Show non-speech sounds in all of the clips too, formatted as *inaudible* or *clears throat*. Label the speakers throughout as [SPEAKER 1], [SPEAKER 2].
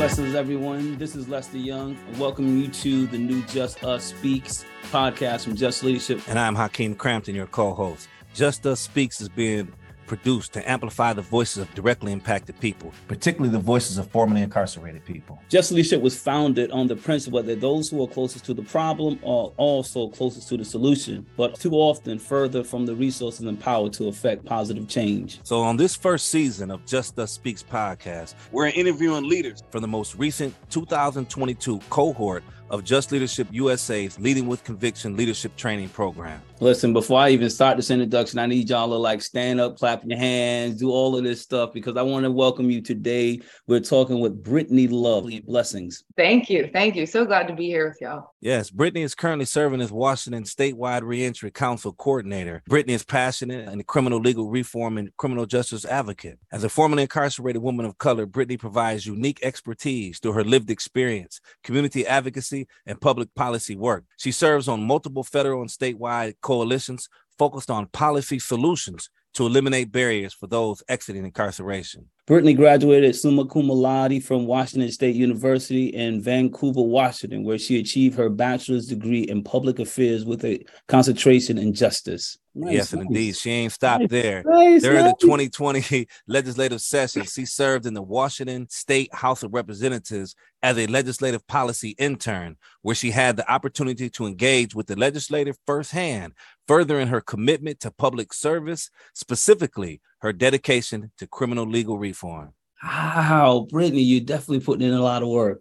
[SPEAKER 1] Blessings, everyone. This is Lester Young. Welcome you to the new Just Us Speaks podcast from Just Leadership.
[SPEAKER 2] And I'm Hakeem Crampton, your co host. Just Us Speaks is being produced to amplify the voices of directly impacted people, particularly the voices of formerly incarcerated people.
[SPEAKER 1] Just Leadership was founded on the principle that those who are closest to the problem are also closest to the solution, but too often further from the resources and power to affect positive change.
[SPEAKER 2] So, on this first season of Just Us Speaks podcast, we're interviewing leaders from the most recent 2022 cohort of Just Leadership USA's Leading with Conviction Leadership Training Program.
[SPEAKER 1] Listen, before I even start this introduction, I need y'all to like stand up, clap your hands, do all of this stuff because I want to welcome you today. We're talking with Brittany Lovely. Blessings.
[SPEAKER 3] Thank you. Thank you. So glad to be here with y'all.
[SPEAKER 2] Yes, Brittany is currently serving as Washington Statewide Reentry Council Coordinator. Brittany is passionate and criminal legal reform and criminal justice advocate. As a formerly incarcerated woman of color, Brittany provides unique expertise through her lived experience, community advocacy, and public policy work. She serves on multiple federal and statewide coalitions focused on policy solutions to eliminate barriers for those exiting incarceration.
[SPEAKER 1] Brittany graduated summa cum laude from Washington State University in Vancouver, Washington, where she achieved her bachelor's degree in public affairs with a concentration in justice.
[SPEAKER 2] Nice, yes, nice. indeed, she ain't stopped nice, there. During the 2020 *laughs* legislative session, she served in the Washington State House of Representatives as a legislative policy intern, where she had the opportunity to engage with the legislative firsthand, furthering her commitment to public service, specifically her dedication to criminal legal reform.
[SPEAKER 1] Wow, Brittany, you're definitely putting in a lot of work.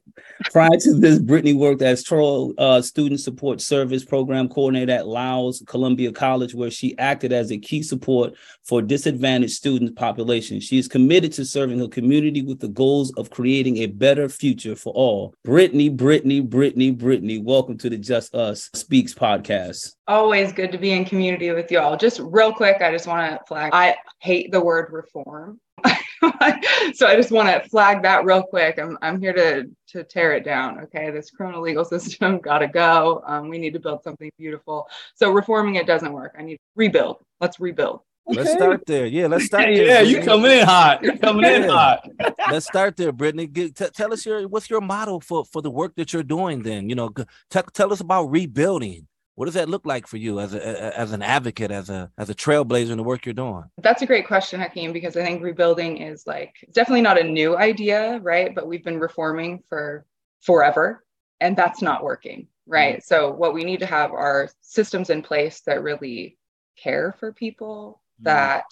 [SPEAKER 1] Prior to this, Brittany worked as Toronto uh, Student Support Service Program Coordinator at Lower Columbia College, where she acted as a key support for disadvantaged student population. She is committed to serving her community with the goals of creating a better future for all. Brittany, Brittany, Brittany, Brittany, welcome to the Just Us Speaks podcast.
[SPEAKER 3] Always good to be in community with y'all. Just real quick, I just want to flag I hate the word reform. *laughs* so I just want to flag that real quick. I'm, I'm here to to tear it down. Okay, this criminal legal *laughs* system got to go. Um, we need to build something beautiful. So reforming it doesn't work. I need to rebuild. Let's rebuild.
[SPEAKER 2] Okay. Let's start there. Yeah, let's start there.
[SPEAKER 1] Yeah, you coming in hot. You coming in hot. *laughs*
[SPEAKER 2] let's start there, Brittany. Get, t- tell us your what's your motto for for the work that you're doing. Then you know, t- tell us about rebuilding. What does that look like for you as a as an advocate, as a as a trailblazer in the work you're doing?
[SPEAKER 3] That's a great question, Hakeem, because I think rebuilding is like definitely not a new idea, right? But we've been reforming for forever, and that's not working, right? Mm-hmm. So what we need to have are systems in place that really care for people, mm-hmm. that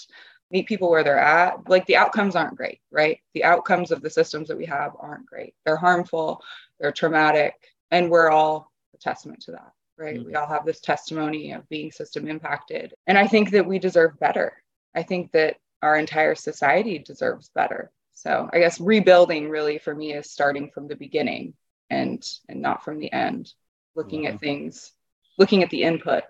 [SPEAKER 3] meet people where they're at. Like the outcomes aren't great, right? The outcomes of the systems that we have aren't great. They're harmful, they're traumatic, and we're all a testament to that right? Mm-hmm. We all have this testimony of being system impacted. And I think that we deserve better. I think that our entire society deserves better. So I guess rebuilding really for me is starting from the beginning and and not from the end, looking at things, looking at the input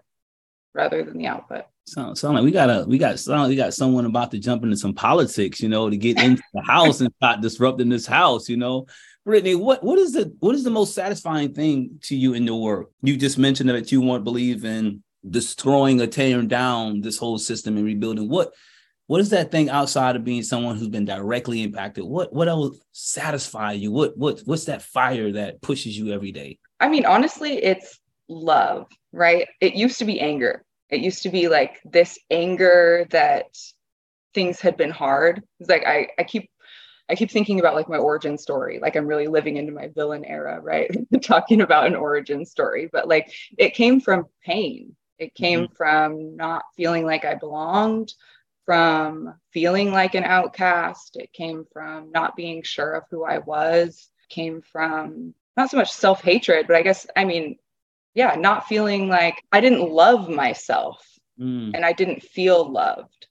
[SPEAKER 3] rather than the output.
[SPEAKER 1] Sound, sound like we got a we got sound like we got someone about to jump into some politics, you know, to get into the house and start disrupting this house, you know. Brittany, what what is the what is the most satisfying thing to you in the work? You just mentioned that you want believe in destroying or tearing down this whole system and rebuilding. What what is that thing outside of being someone who's been directly impacted? What what else satisfy you? What what what's that fire that pushes you every day?
[SPEAKER 3] I mean, honestly, it's love, right? It used to be anger. It used to be like this anger that things had been hard. It's like I I keep I keep thinking about like my origin story, like I'm really living into my villain era, right? *laughs* Talking about an origin story, but like it came from pain. It came mm-hmm. from not feeling like I belonged, from feeling like an outcast. It came from not being sure of who I was, it came from not so much self hatred, but I guess, I mean, yeah, not feeling like I didn't love myself mm. and I didn't feel loved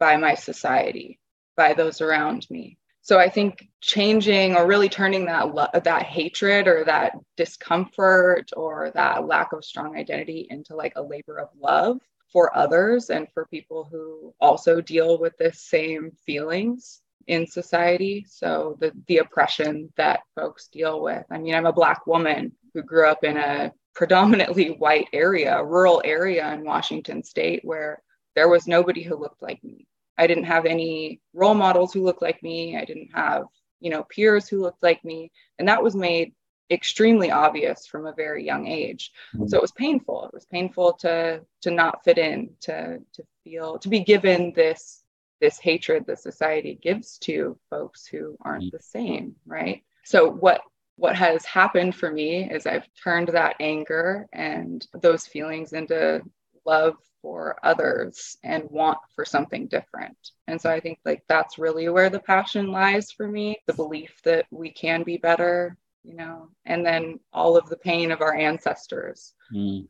[SPEAKER 3] by my society, by those around me. So I think changing or really turning that lo- that hatred or that discomfort or that lack of strong identity into like a labor of love for others and for people who also deal with the same feelings in society. So the the oppression that folks deal with. I mean, I'm a black woman who grew up in a predominantly white area, a rural area in Washington state where there was nobody who looked like me. I didn't have any role models who looked like me. I didn't have you know, peers who looked like me. And that was made extremely obvious from a very young age. Mm-hmm. So it was painful. It was painful to to not fit in, to to feel to be given this this hatred that society gives to folks who aren't mm-hmm. the same, right? So what what has happened for me is I've turned that anger and those feelings into love for others and want for something different. And so I think like that's really where the passion lies for me, the belief that we can be better, you know, and then all of the pain of our ancestors. Mm.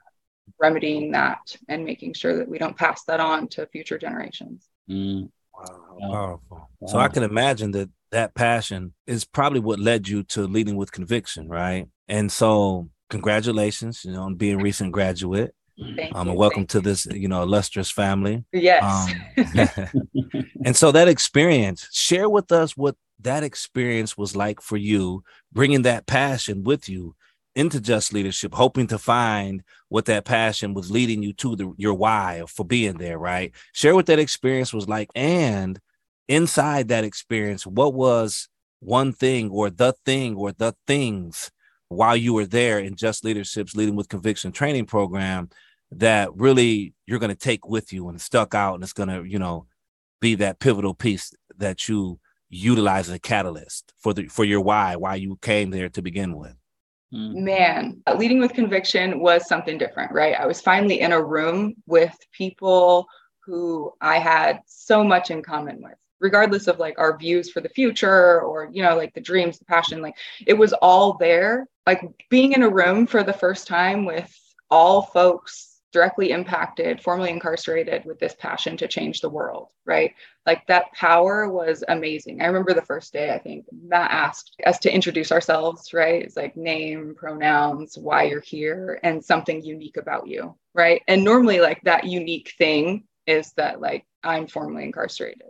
[SPEAKER 3] Remedying that and making sure that we don't pass that on to future generations.
[SPEAKER 2] Mm. Wow, powerful. Wow. So I can imagine that that passion is probably what led you to leading with conviction, right? And so, congratulations, you know, on being recent graduate. Thank um, you, and welcome to this, you know, illustrious family.
[SPEAKER 3] Yes.
[SPEAKER 2] Um, *laughs* *laughs* and so that experience, share with us what that experience was like for you, bringing that passion with you into just leadership, hoping to find what that passion was leading you to the, your why for being there, right? Share what that experience was like. And inside that experience, what was one thing or the thing or the things while you were there in Just Leadership's Leading with Conviction training program that really you're going to take with you and stuck out and it's going to, you know, be that pivotal piece that you utilize as a catalyst for the for your why, why you came there to begin with.
[SPEAKER 3] Hmm. Man, leading with conviction was something different, right? I was finally in a room with people who I had so much in common with regardless of like our views for the future or you know like the dreams the passion like it was all there like being in a room for the first time with all folks directly impacted formerly incarcerated with this passion to change the world right? Like that power was amazing. I remember the first day i think matt asked us to introduce ourselves right? It's like name pronouns why you're here and something unique about you right? And normally like that unique thing is that like i'm formerly incarcerated.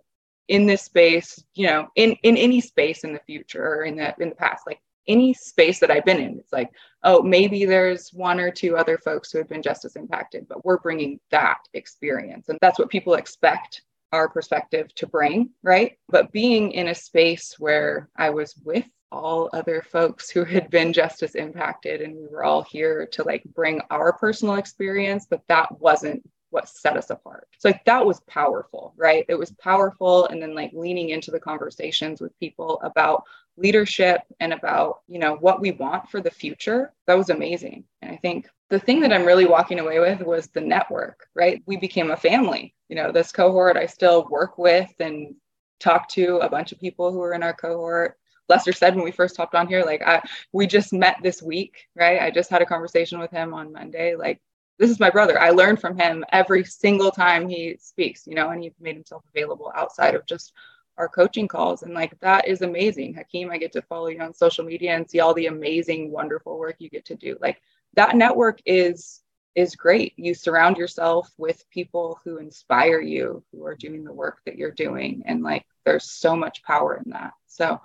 [SPEAKER 3] In this space, you know, in in any space in the future or in the in the past, like any space that I've been in, it's like, oh, maybe there's one or two other folks who have been just as impacted, but we're bringing that experience, and that's what people expect our perspective to bring, right? But being in a space where I was with all other folks who had been just as impacted and we were all here to like bring our personal experience but that wasn't what set us apart. So like that was powerful, right? It was powerful and then like leaning into the conversations with people about leadership and about, you know, what we want for the future. That was amazing. And I think the thing that I'm really walking away with was the network, right? We became a family. You know, this cohort I still work with and talk to a bunch of people who are in our cohort. Lester said when we first hopped on here, like I, we just met this week, right? I just had a conversation with him on Monday. Like this is my brother. I learn from him every single time he speaks, you know, and he's made himself available outside of just our coaching calls. And like that is amazing. Hakeem, I get to follow you on social media and see all the amazing, wonderful work you get to do. Like that network is is great. You surround yourself with people who inspire you, who are doing the work that you're doing. And like there's so much power in that. So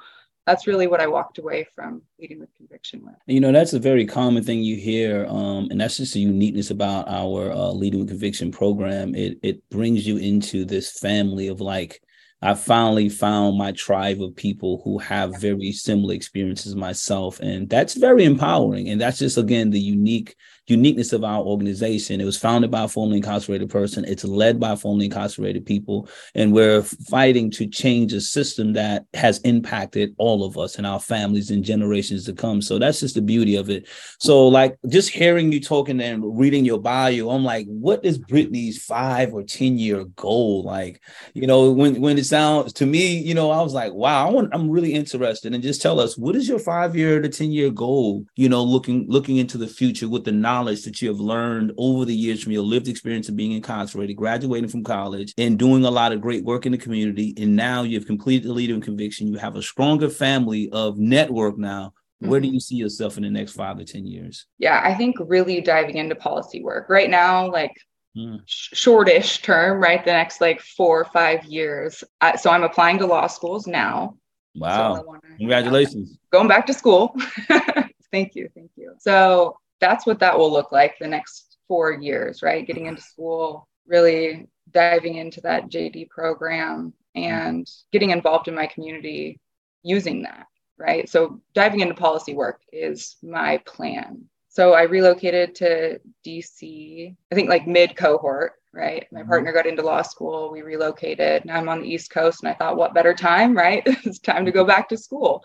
[SPEAKER 3] that's really what I walked away from leading with conviction with.
[SPEAKER 1] You know, that's a very common thing you hear, um, and that's just a uniqueness about our uh, leading with conviction program. It it brings you into this family of like. I finally found my tribe of people who have very similar experiences myself, and that's very empowering. And that's just again the unique uniqueness of our organization. It was founded by a formerly incarcerated person. It's led by formerly incarcerated people. And we're fighting to change a system that has impacted all of us and our families and generations to come. So that's just the beauty of it. So, like, just hearing you talking and reading your bio, I'm like, what is Brittany's five or 10 year goal? Like, you know, when, when it sounds to me, you know, I was like, wow, I want, I'm really interested. And just tell us, what is your five year to 10 year goal, you know, looking, looking into the future with the knowledge that you have learned over the years from your lived experience of being incarcerated, graduating from college, and doing a lot of great work in the community. And now you've completed the leader in conviction. You have a stronger family of network now. Where do mm-hmm. you see yourself in the next five to 10 years?
[SPEAKER 3] Yeah, I think really diving into policy work right now, like Mm. shortish term, right? The next like four or five years. Uh, so I'm applying to law schools now.
[SPEAKER 1] Wow. So wanna, Congratulations.
[SPEAKER 3] going back to school. *laughs* thank you. Thank you. So that's what that will look like the next four years, right? Getting into school, really diving into that JD program and getting involved in my community using that, right? So diving into policy work is my plan. So I relocated to DC, I think like mid cohort, right? My mm-hmm. partner got into law school, we relocated. Now I'm on the East Coast and I thought, what better time, right? *laughs* it's time to go back to school.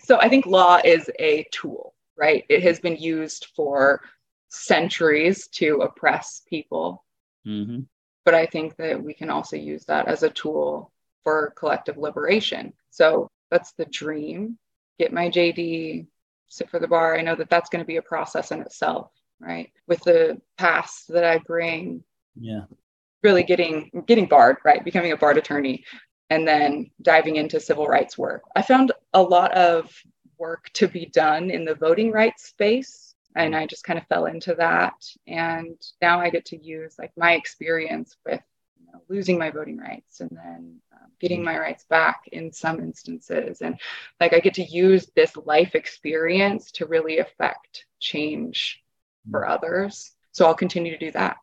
[SPEAKER 3] So I think law is a tool, right? It has been used for centuries to oppress people. Mm-hmm. But I think that we can also use that as a tool for collective liberation. So that's the dream. Get my JD, sit for the bar. I know that that's going to be a process in itself, right? With the past that I bring,
[SPEAKER 1] yeah,
[SPEAKER 3] really getting getting barred, right? Becoming a barred attorney, and then diving into civil rights work. I found a lot of work to be done in the voting rights space and i just kind of fell into that and now i get to use like my experience with you know, losing my voting rights and then um, getting my rights back in some instances and like i get to use this life experience to really affect change for mm. others so i'll continue to do that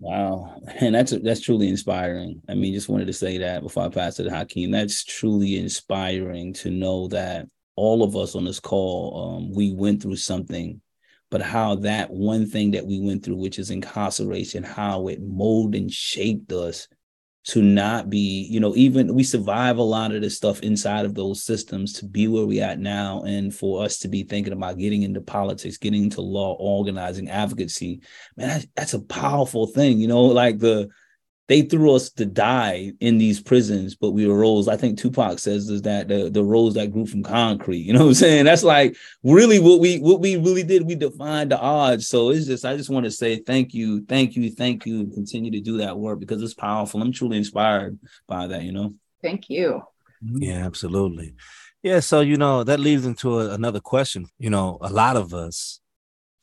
[SPEAKER 1] Wow, and that's that's truly inspiring. I mean, just wanted to say that before I pass it to Hakeem. That's truly inspiring to know that all of us on this call, um, we went through something, but how that one thing that we went through, which is incarceration, how it molded and shaped us to not be, you know, even we survive a lot of the stuff inside of those systems to be where we at now, and for us to be thinking about getting into politics, getting into law, organizing, advocacy, man, that's, that's a powerful thing, you know, like the they threw us to die in these prisons, but we arose. I think Tupac says is that the, the rose that grew from concrete. You know what I'm saying? That's like really what we what we really did. We defined the odds. So it's just I just want to say thank you, thank you, thank you, and continue to do that work because it's powerful. I'm truly inspired by that, you know.
[SPEAKER 3] Thank you.
[SPEAKER 2] Mm-hmm. Yeah, absolutely. Yeah, so you know, that leads into a, another question. You know, a lot of us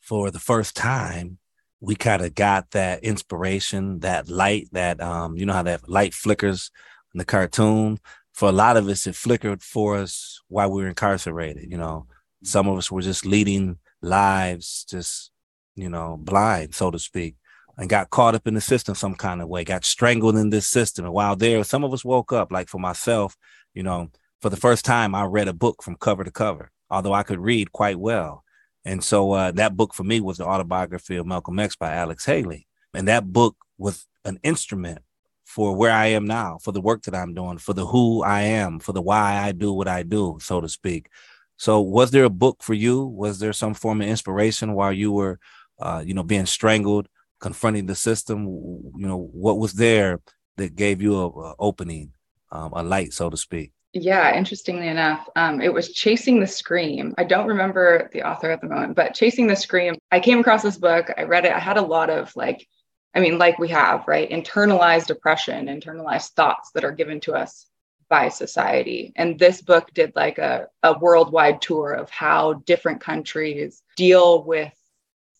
[SPEAKER 2] for the first time we kind of got that inspiration, that light, that um, you know how that light flickers in the cartoon. For a lot of us, it flickered for us while we were incarcerated. You know, some of us were just leading lives, just you know, blind, so to speak, and got caught up in the system some kind of way, got strangled in this system. And while there, some of us woke up. Like for myself, you know, for the first time, I read a book from cover to cover, although I could read quite well. And so uh, that book for me was the autobiography of Malcolm X by Alex Haley. And that book was an instrument for where I am now, for the work that I'm doing, for the who I am, for the why I do what I do, so to speak. So, was there a book for you? Was there some form of inspiration while you were, uh, you know, being strangled, confronting the system? You know, what was there that gave you a, a opening, um, a light, so to speak?
[SPEAKER 3] Yeah, interestingly enough, um, it was Chasing the Scream. I don't remember the author at the moment, but Chasing the Scream, I came across this book. I read it. I had a lot of like, I mean, like we have, right? Internalized oppression, internalized thoughts that are given to us by society. And this book did like a, a worldwide tour of how different countries deal with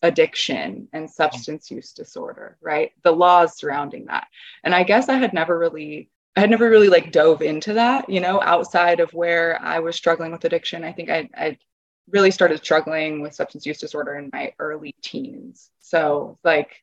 [SPEAKER 3] addiction and substance use disorder, right? The laws surrounding that. And I guess I had never really I had never really like dove into that, you know, outside of where I was struggling with addiction. I think I, I really started struggling with substance use disorder in my early teens. So, like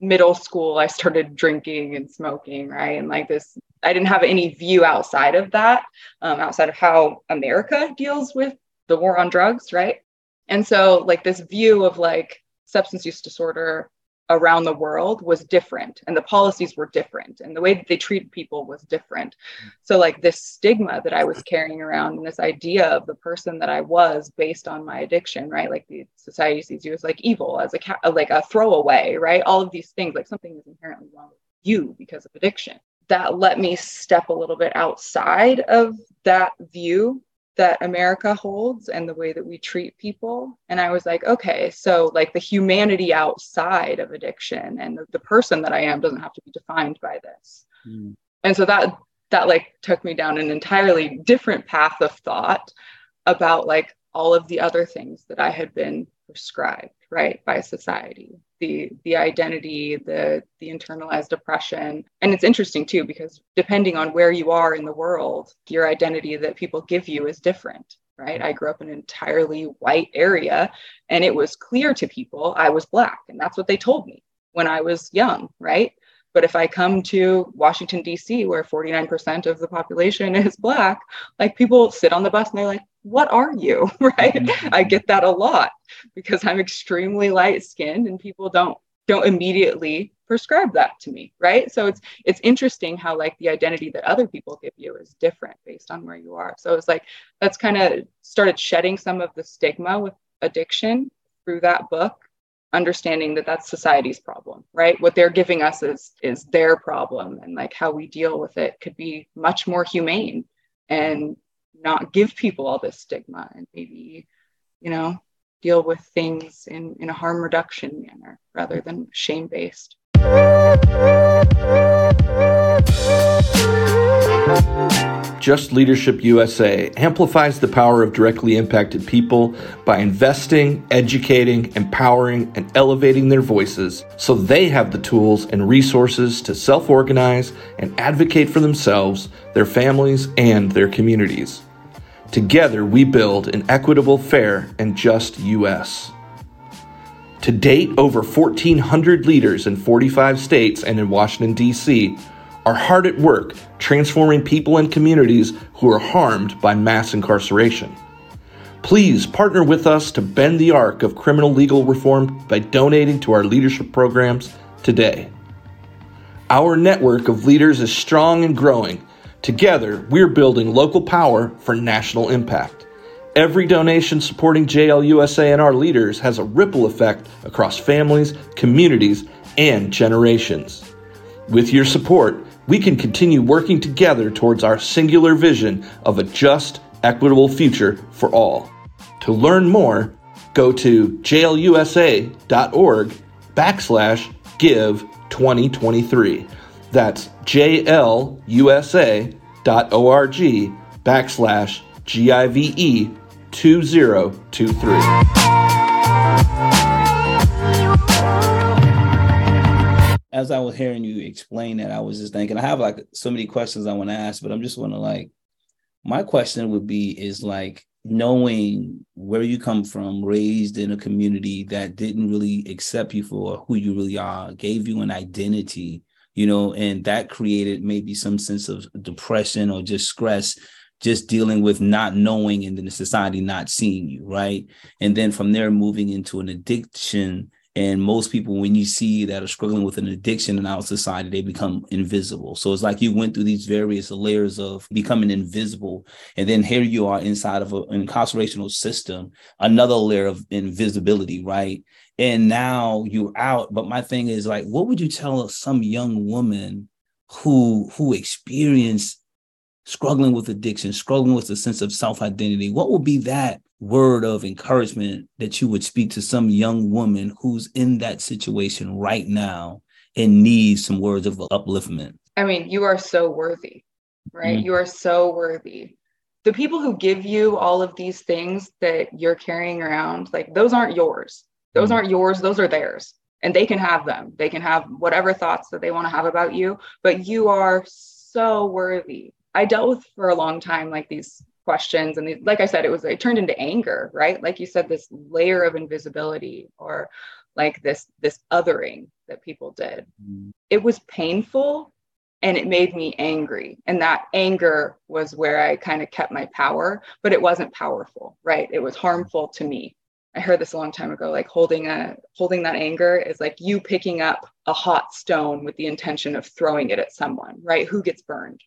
[SPEAKER 3] middle school, I started drinking and smoking, right? And like this, I didn't have any view outside of that, um, outside of how America deals with the war on drugs, right? And so, like, this view of like substance use disorder around the world was different and the policies were different and the way that they treated people was different. So like this stigma that i was carrying around and this idea of the person that i was based on my addiction right? Like the society sees you as like evil as a ca- uh, like a throwaway right? All of these things like something is inherently wrong with you because of addiction. That let me step a little bit outside of that view that America holds and the way that we treat people. And I was like, okay, so like the humanity outside of addiction and the, the person that I am doesn't have to be defined by this. Mm. And so that that like took me down an entirely different path of thought about like all of the other things that I had been prescribed, right, by society the the identity the the internalized oppression and it's interesting too because depending on where you are in the world your identity that people give you is different right i grew up in an entirely white area and it was clear to people i was black and that's what they told me when i was young right But if I come to Washington, D.C., where 49% of the population *laughs* is Black, like people sit on the bus and they're like, what are you? *laughs* right? Mm-hmm. I get that a lot because I'm extremely light skinned and people don't don't immediately prescribe that to me right so it's it's interesting how like the identity that other people give you is different based on where you are so it's like that's kind of started shedding some of the stigma with addiction through that book understanding that that's society's problem right what they're giving us is is their problem and like how we deal with it could be much more humane and not give people all this stigma and maybe you know deal with things in, in a harm reduction manner rather than shame based.
[SPEAKER 4] Just Leadership USA amplifies the power of directly impacted people by investing, educating, empowering, and elevating their voices so they have the tools and resources to self organize and advocate for themselves, their families, and their communities. Together, we build an equitable, fair, and just U.S. To date, over 1,400 leaders in 45 states and in Washington, D.C. are hard at work transforming people and communities who are harmed by mass incarceration. Please partner with us to bend the arc of criminal legal reform by donating to our leadership programs today. Our network of leaders is strong and growing Together, we're building local power for national impact. Every donation supporting JLUSA and our leaders has a ripple effect across families, communities, and generations. With your support, we can continue working together towards our singular vision of a just, equitable future for all. To learn more, go to jlusa.org backslash give 2023. That's jlusa.org backslash GIVE 2023.
[SPEAKER 1] As I was hearing you explain that, I was just thinking, I have like so many questions I want to ask, but I'm just want to like, my question would be is like knowing where you come from, raised in a community that didn't really accept you for who you really are, gave you an identity you know, and that created maybe some sense of depression or just stress just dealing with not knowing and then the society not seeing you, right? And then from there, moving into an addiction. And most people, when you see that are struggling with an addiction in our society, they become invisible. So it's like you went through these various layers of becoming invisible. And then here you are inside of a, an incarcerational system, another layer of invisibility, right? and now you're out but my thing is like what would you tell some young woman who who experienced struggling with addiction struggling with a sense of self-identity what would be that word of encouragement that you would speak to some young woman who's in that situation right now and needs some words of upliftment
[SPEAKER 3] i mean you are so worthy right mm-hmm. you are so worthy the people who give you all of these things that you're carrying around like those aren't yours those mm-hmm. aren't yours, those are theirs. And they can have them. They can have whatever thoughts that they want to have about you, but you are so worthy. I dealt with for a long time like these questions and these, like I said, it was it turned into anger, right? Like you said, this layer of invisibility or like this this othering that people did. Mm-hmm. It was painful and it made me angry and that anger was where i kind of kept my power but it wasn't powerful right it was harmful to me I heard this a long time ago, like holding a holding that anger is like you picking up a hot stone with the intention of throwing it at someone, right? Who gets burned?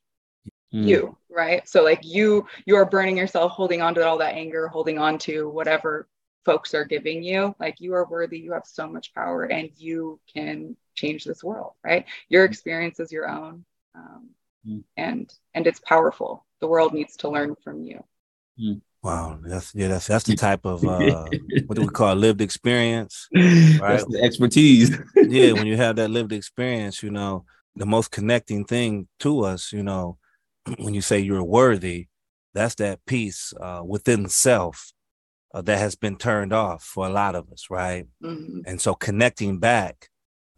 [SPEAKER 3] Mm. You, right? So like you you are burning yourself, holding on to all that anger, holding on to whatever folks are giving you. Like you are worthy, you have so much power, and you can change this world, right? Your experience is your own, um, mm. and and it's powerful. The world needs to learn from you.
[SPEAKER 2] Mm. Wow, that's yeah, that's that's the type of uh, *laughs* what do we call lived experience, right?
[SPEAKER 1] That's the expertise.
[SPEAKER 2] yeah, *laughs* when you have that lived experience, you know, the most connecting thing to us, you know, *clears throat* when you say you're worthy, that's that piece uh, within self uh, that has been turned off for a lot of us, right? Mm-hmm. And so connecting back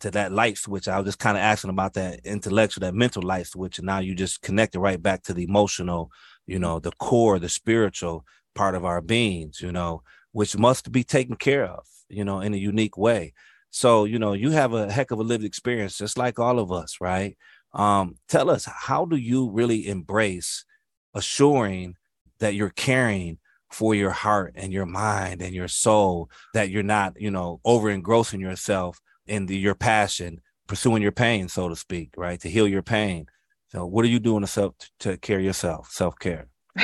[SPEAKER 2] to that light switch, I was just kind of asking about that intellectual, that mental light switch, and now you just connect it right back to the emotional you know, the core, the spiritual part of our beings, you know, which must be taken care of, you know, in a unique way. So, you know, you have a heck of a lived experience, just like all of us, right? Um, tell us, how do you really embrace assuring that you're caring for your heart and your mind and your soul, that you're not, you know, over engrossing yourself in the, your passion, pursuing your pain, so to speak, right? To heal your pain. So, what are you doing to self to care yourself, self care? *laughs*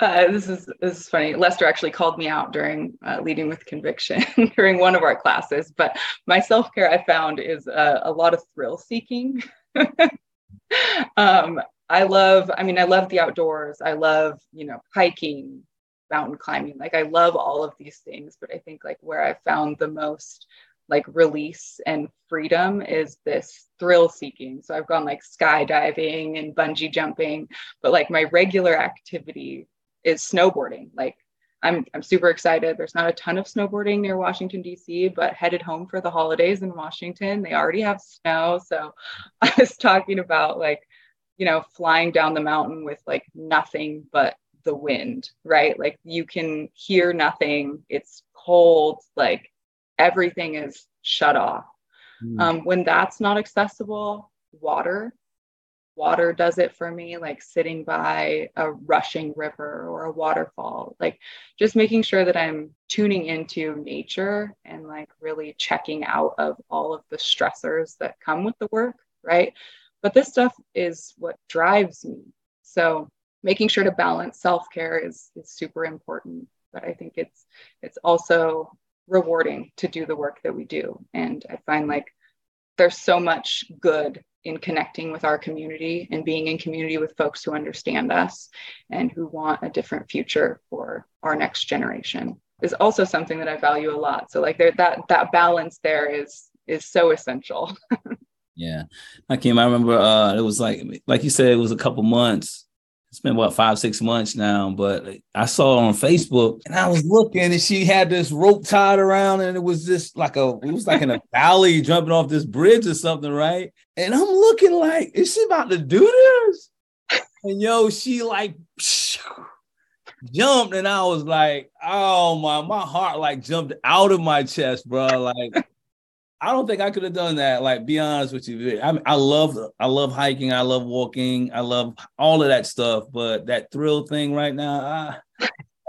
[SPEAKER 3] uh, this is this is funny. Lester actually called me out during uh, leading with conviction *laughs* during one of our classes. But my self care I found is uh, a lot of thrill seeking. *laughs* um, I love. I mean, I love the outdoors. I love you know hiking, mountain climbing. Like I love all of these things. But I think like where I found the most like release and freedom is this thrill seeking. So I've gone like skydiving and bungee jumping, but like my regular activity is snowboarding. Like I'm I'm super excited. There's not a ton of snowboarding near Washington D.C., but headed home for the holidays in Washington. They already have snow, so *laughs* I was talking about like, you know, flying down the mountain with like nothing but the wind, right? Like you can hear nothing. It's cold. Like everything is shut off. Mm. Um, when that's not accessible, water, water does it for me, like sitting by a rushing river or a waterfall, like just making sure that I'm tuning into nature and like really checking out of all of the stressors that come with the work, right? But this stuff is what drives me. So making sure to balance self-care is, is super important. But I think it's it's also rewarding to do the work that we do. And I find like there's so much good in connecting with our community and being in community with folks who understand us and who want a different future for our next generation is also something that I value a lot. So like there that that balance there is is so essential. *laughs*
[SPEAKER 1] yeah. I came I remember uh it was like like you said it was a couple months it's been what five six months now but i saw on facebook and i was looking and she had this rope tied around and it was just like a it was like in a *laughs* valley jumping off this bridge or something right? And i'm looking like is she about to do this? And yo she like jumped and i was like oh my my heart like jumped out of my chest bro. Like I don't think I could have done that. Like, be honest with you, I, I love I love hiking, I love walking, I love all of that stuff. But that thrill thing right now, I,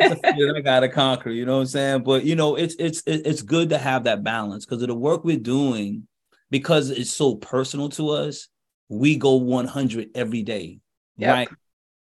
[SPEAKER 1] I gotta conquer. You know what I'm saying? But you know, it's it's it's good to have that balance because of the work we're doing, because it's so personal to us. We go 100 every day, yep. right?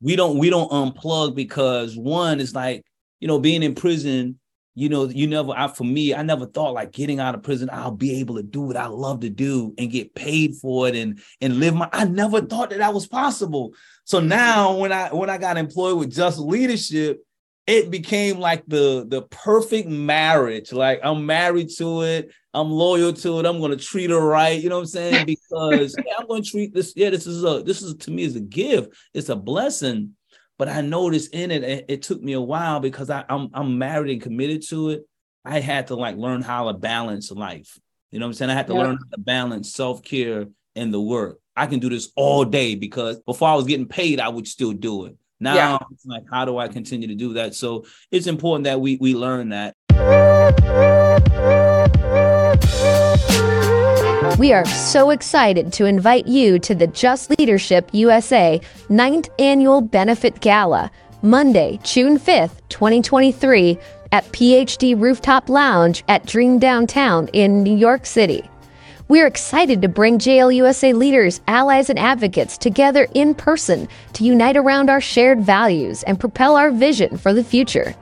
[SPEAKER 1] We don't we don't unplug because one is like you know being in prison you know, you never, I, for me, I never thought like getting out of prison, I'll be able to do what I love to do and get paid for it and and live my. I never thought that that was possible. So now, when I when I got employed with Just Leadership, it became like the the perfect marriage. Like I'm married to it, I'm loyal to it. I'm gonna treat her right. You know what I'm saying? *laughs* Because yeah, I'm gonna treat this. Yeah, this is a this is to me is a gift. It's a blessing but I noticed in it, it, it took me a while because I, I'm I'm married and committed to it. I had to like learn how to balance life. You know what I'm saying? I had to yeah. learn how to balance self-care and the work. I can do this all day because before I was getting paid, I would still do it. Now yeah. it's like, how do I continue to do that? So it's important that we we learn that.
[SPEAKER 5] We are so excited to invite you to the Just Leadership USA 9th Annual Benefit Gala, Monday, June 5th, 2023, at PhD Rooftop Lounge at Dream Downtown in New York City. We're excited to bring JLUSA leaders, allies, and advocates together in person to unite around our shared values and propel our vision for the future.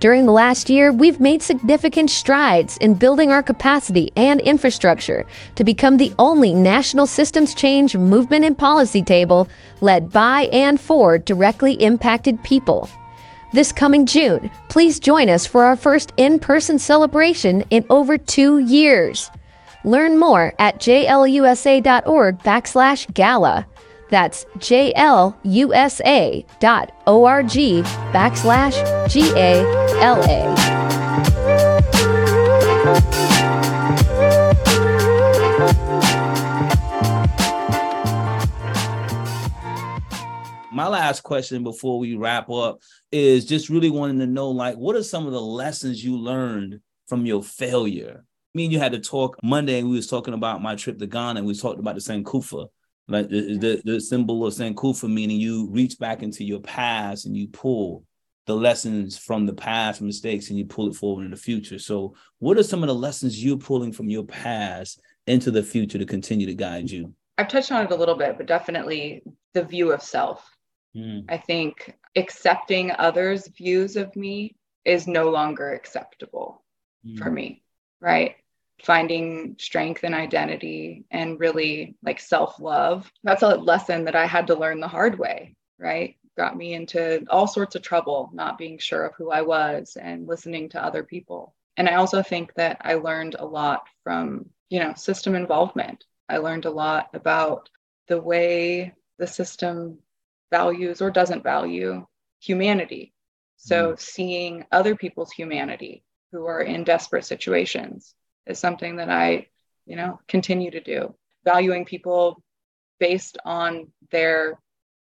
[SPEAKER 5] During the last year, we've made significant strides in building our capacity and infrastructure to become the only national systems change movement and policy table led by and for directly impacted people. This coming June, please join us for our first in person celebration in over two years. Learn more at jlusa.org backslash gala. That's jlusa.org backslash G-A-L-A.
[SPEAKER 1] My last question before we wrap up is just really wanting to know like what are some of the lessons you learned from your failure Me and you had to talk Monday, we was talking about my trip to Ghana, and we talked about the Sankofa, like the, the, the symbol of Sankofa, meaning you reach back into your past and you pull the lessons from the past mistakes and you pull it forward in the future. So, what are some of the lessons you're pulling from your past into the future to continue to guide you?
[SPEAKER 3] I've touched on it a little bit, but definitely the view of self. Mm. I think accepting others' views of me is no longer acceptable mm. for me, right? Finding strength and identity and really like self love. That's a lesson that I had to learn the hard way, right? Got me into all sorts of trouble, not being sure of who I was and listening to other people. And I also think that I learned a lot from, you know, system involvement. I learned a lot about the way the system values or doesn't value humanity. So, mm. seeing other people's humanity who are in desperate situations is something that I, you know, continue to do. Valuing people based on their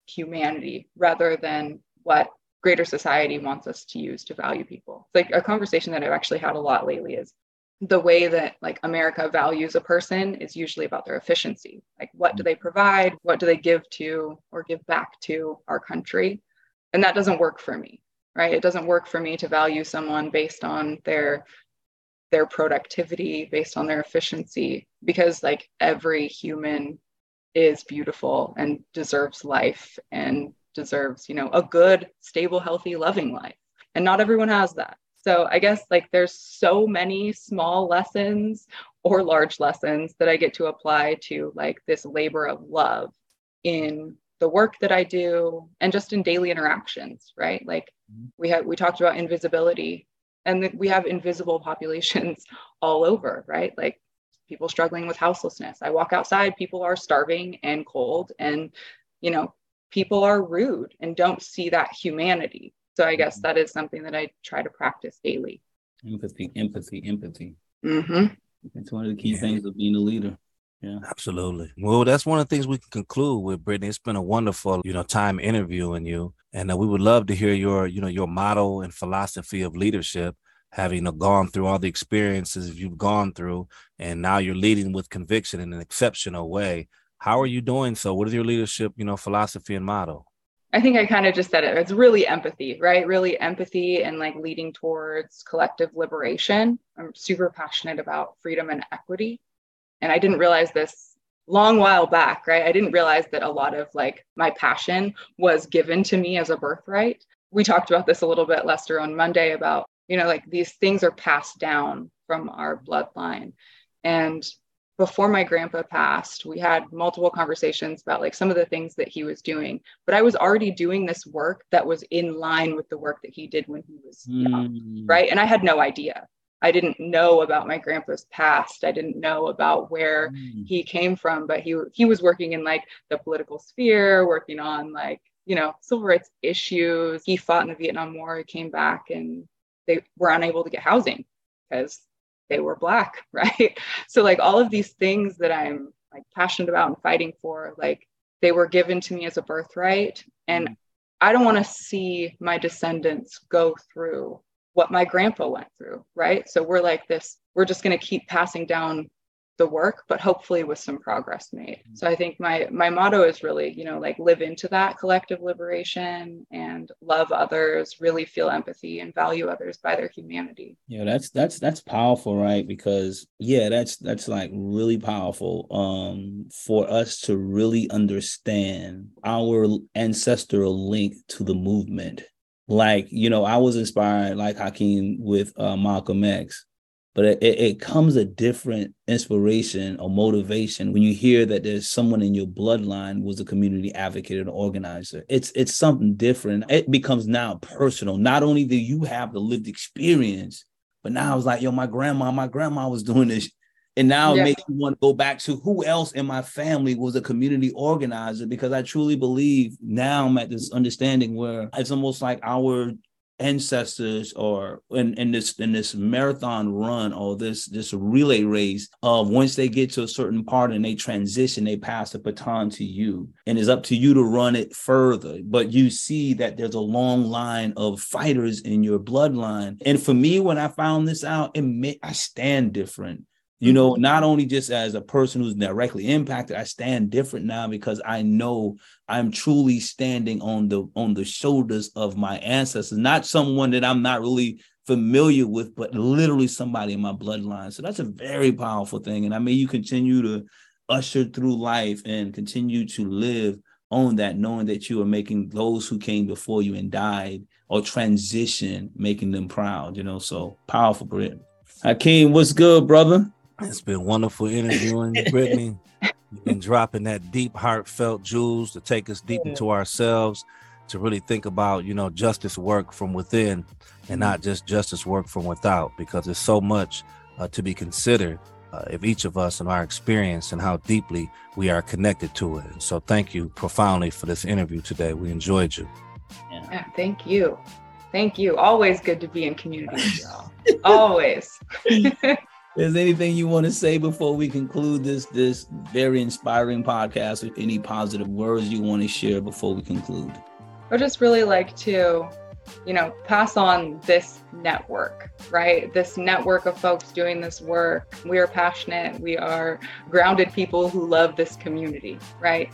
[SPEAKER 3] humanity rather than what greater society wants us to use to value people. Like a conversation that I've actually had a lot lately is the way that like America values a person is usually about their efficiency. Like what do they provide? What do they give to or give back to our country? And that doesn't work for me, right? It doesn't work for me to value someone based on their their productivity, based on their efficiency because like every human is beautiful and deserves life and deserves, you know, a good, stable, healthy, loving life. And not everyone has that. So I guess like there's so many small lessons or large lessons that I get to apply to like this labor of love in the work that I do and just in daily interactions, right? Like mm-hmm. we had we talked about invisibility and we have invisible populations *laughs* all over, right? Like people struggling with houselessness. I walk outside, people are starving and cold and you know, people are rude and don't see that humanity so I guess mm-hmm. that is something that I try to practice daily.
[SPEAKER 1] Empathy, empathy, empathy.
[SPEAKER 3] Mm-hmm.
[SPEAKER 1] It's one of the key yeah. things of being a leader. Yeah.
[SPEAKER 2] Absolutely. Well, that's one of the things we can conclude with Brittany. It's been a wonderful, you know, time interviewing you. And uh, we would love to hear your, you know, your model and philosophy of leadership, having know, gone through all the experiences you've gone through, and now you're leading with conviction in an exceptional way. How are you doing so? What is your leadership, you know, philosophy and model
[SPEAKER 3] I think I kind of just said it. It's really empathy, right? Really empathy and like leading towards collective liberation. I'm super passionate about freedom and equity. And I didn't realize this long while back, right? I didn't realize that a lot of like my passion was given to me as a birthright. We talked about this a little bit, Lester, on Monday about, you know, like these things are passed down from our bloodline. And before my grandpa passed, we had multiple conversations about like some of the things that he was doing. But I was already doing this work that was in line with the work that he did when he was mm. young, right? And I had no idea. I didn't know about my grandpa's past. I didn't know about where mm. he came from, but he he was working in like the political sphere, working on like, you know, civil rights issues. He fought in the Vietnam War, he came back and they were unable to get housing because they were black *laughs* right so like all of these things that i'm like passionate about and fighting for like they were given to me as a birthright and mm. i don't want to see my descendants go through what my grandpa went through right? So we're like this we're just going to keep passing down the work but hopefully with some progress made. Mm-hmm. so i think my my motto is really you know like live into that collective liberation and love others really feel empathy and value others by their humanity.
[SPEAKER 1] Yeah that's that's that's powerful right? Because yeah that's that's like really powerful um for us to really understand our ancestral link to the movement like you know i was inspired like hakeem with uh, malcolm x but it, it comes a different inspiration or motivation when you hear that there's someone in your bloodline was a community advocate and organizer. It's it's something different. It becomes now personal. Not only do you have the lived experience but now it's like yo my grandma my grandma was doing this and now yeah. it makes me want to go back to who else in my family was a community organizer because I truly believe now I'm at this understanding where it's almost like our ancestors or in, in this in this marathon run or this this relay race of once they get to a certain part and they transition they pass the baton to you. And it's up to you to run it further. But you see that there's a long line of fighters in your bloodline. And for me when i found this out it made i stand different You know, mm-hmm. not only just as a person who's directly impacted, I stand different now because I know I'm truly standing on the on the shoulders of my ancestors, not someone that I'm not really familiar with, but literally somebody in my bloodline. So that's a very powerful thing. And I mean, you continue to usher through life and continue to live on that, knowing that you are making those who came before you and died or transition, making them proud, you know. So powerful, Britt. Hakeem, what's good, brother?
[SPEAKER 2] It's been wonderful interviewing you, Brittany. You've been dropping that deep, heartfelt jewels to take us deep into ourselves, to really think about, you know, justice work from within and not just justice work from without, because there's so much uh, to be considered uh, of each of us and our experience and how deeply we are connected to it. So, thank you profoundly for this interview today. We enjoyed you.
[SPEAKER 3] Yeah, yeah thank you. Thank you. Always good to be in community. With *laughs* y'all. Always. *laughs*
[SPEAKER 1] Is anything you want to say before we conclude this this very inspiring podcast? Or any positive words you want to share before we conclude?
[SPEAKER 3] I just really like to, you know, pass on this network, right? This network of folks doing this work. We are passionate. We are grounded people who love this community, right?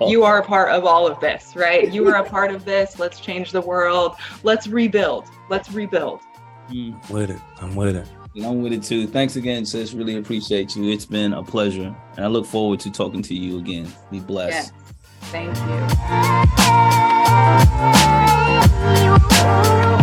[SPEAKER 3] You are a part of all of this, right? You are a part of this. Let's change the world. Let's rebuild. Let's rebuild.
[SPEAKER 2] Mm. With it. I'm with it.
[SPEAKER 1] I'm with it too. Thanks again, sis. Really appreciate you. It's been a pleasure. And I look forward to talking to you again. Be blessed.
[SPEAKER 3] Yes. Thank you.